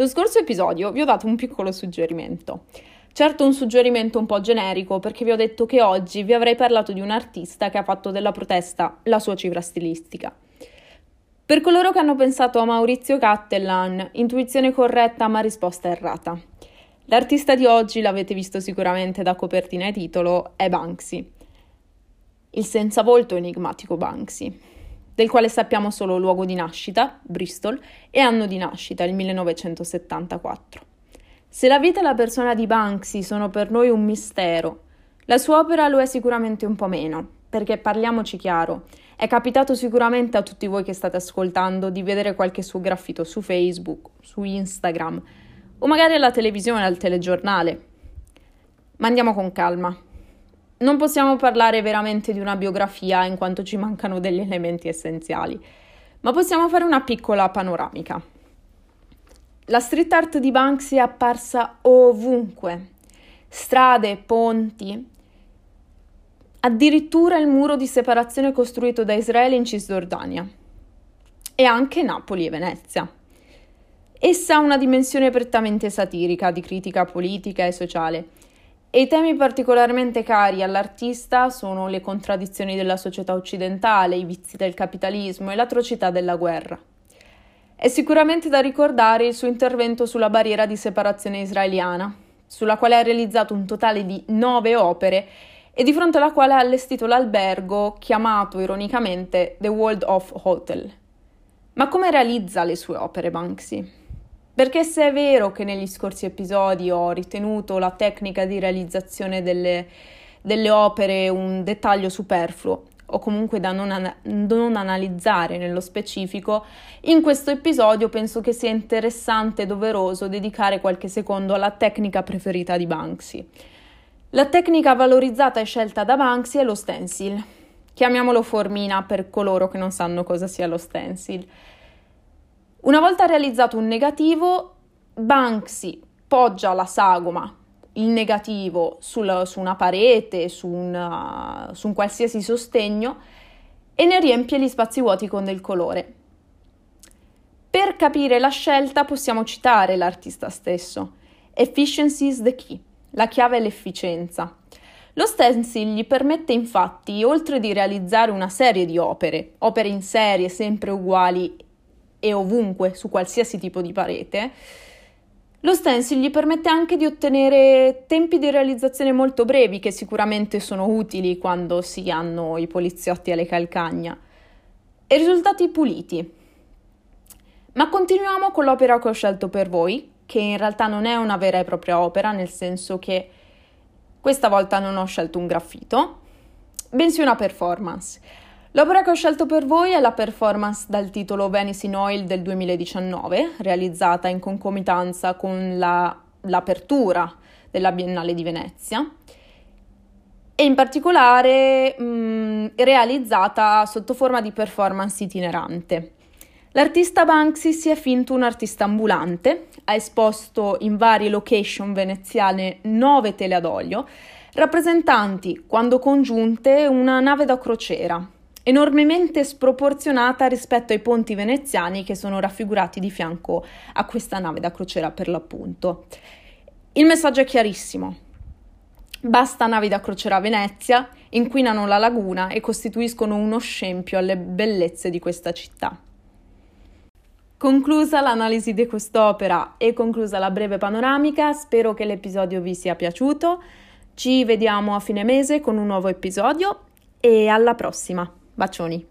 Lo scorso episodio vi ho dato un piccolo suggerimento. Certo un suggerimento un po' generico perché vi ho detto che oggi vi avrei parlato di un artista che ha fatto della protesta la sua cifra stilistica. Per coloro che hanno pensato a Maurizio Cattellan, intuizione corretta ma risposta errata. L'artista di oggi, l'avete visto sicuramente da copertina e titolo, è Banksy. Il senza volto enigmatico Banksy, del quale sappiamo solo luogo di nascita, Bristol, e anno di nascita, il 1974. Se la vita e la persona di Banksy sono per noi un mistero, la sua opera lo è sicuramente un po' meno, perché parliamoci chiaro, è capitato sicuramente a tutti voi che state ascoltando di vedere qualche suo graffito su Facebook, su Instagram, o magari alla televisione, al telegiornale. Ma andiamo con calma. Non possiamo parlare veramente di una biografia in quanto ci mancano degli elementi essenziali, ma possiamo fare una piccola panoramica. La street art di Banksy è apparsa ovunque. Strade, ponti, addirittura il muro di separazione costruito da Israele in Cisgiordania e anche Napoli e Venezia. Essa ha una dimensione prettamente satirica, di critica politica e sociale. E i temi particolarmente cari all'artista sono le contraddizioni della società occidentale, i vizi del capitalismo e l'atrocità della guerra. È sicuramente da ricordare il suo intervento sulla barriera di separazione israeliana, sulla quale ha realizzato un totale di nove opere e di fronte alla quale ha allestito l'albergo chiamato ironicamente The World of Hotel. Ma come realizza le sue opere Banksy? Perché se è vero che negli scorsi episodi ho ritenuto la tecnica di realizzazione delle, delle opere un dettaglio superfluo, o comunque da non, an- non, analizzare nello specifico, in questo episodio penso che sia interessante e doveroso dedicare qualche secondo alla tecnica preferita di Banksy. La tecnica valorizzata e scelta da Banksy è lo stencil. Chiamiamolo formina per coloro che non sanno cosa sia lo stencil. Una volta realizzato un negativo, Banksy poggia la sagoma, il negativo sul, su una parete, su, una, su un qualsiasi sostegno e ne riempie gli spazi vuoti con del colore. Per capire la scelta possiamo citare l'artista stesso. Efficiency is the key. La chiave è l'efficienza. Lo stencil gli permette infatti, oltre di realizzare una serie di opere, opere in serie sempre uguali e ovunque su qualsiasi tipo di parete, lo stencil gli permette anche di ottenere tempi di realizzazione molto brevi che sicuramente sono utili quando si hanno i poliziotti alle calcagna e risultati puliti. Ma continuiamo con l'opera che ho scelto per voi, che in realtà non è una vera e propria opera, nel senso che questa volta non ho scelto un graffito, bensì una performance. L'opera che ho scelto per voi è la performance dal titolo Venice in Oil del 2019, realizzata in concomitanza con la, l'apertura della Biennale di Venezia e in particolare mh, realizzata sotto forma di performance itinerante. L'artista Banksy si è finto un artista ambulante, ha esposto in varie location veneziane nove tele ad olio, rappresentanti, quando congiunte, una nave da crociera, enormemente sproporzionata rispetto ai ponti veneziani che sono raffigurati di fianco a questa nave da crociera per l'appunto. Il messaggio è chiarissimo. Basta navi da crociera a Venezia, inquinano la laguna e costituiscono uno scempio alle bellezze di questa città. Conclusa l'analisi di quest'opera e conclusa la breve panoramica, spero che l'episodio vi sia piaciuto. Ci vediamo a fine mese con un nuovo episodio e alla prossima! Bacioni!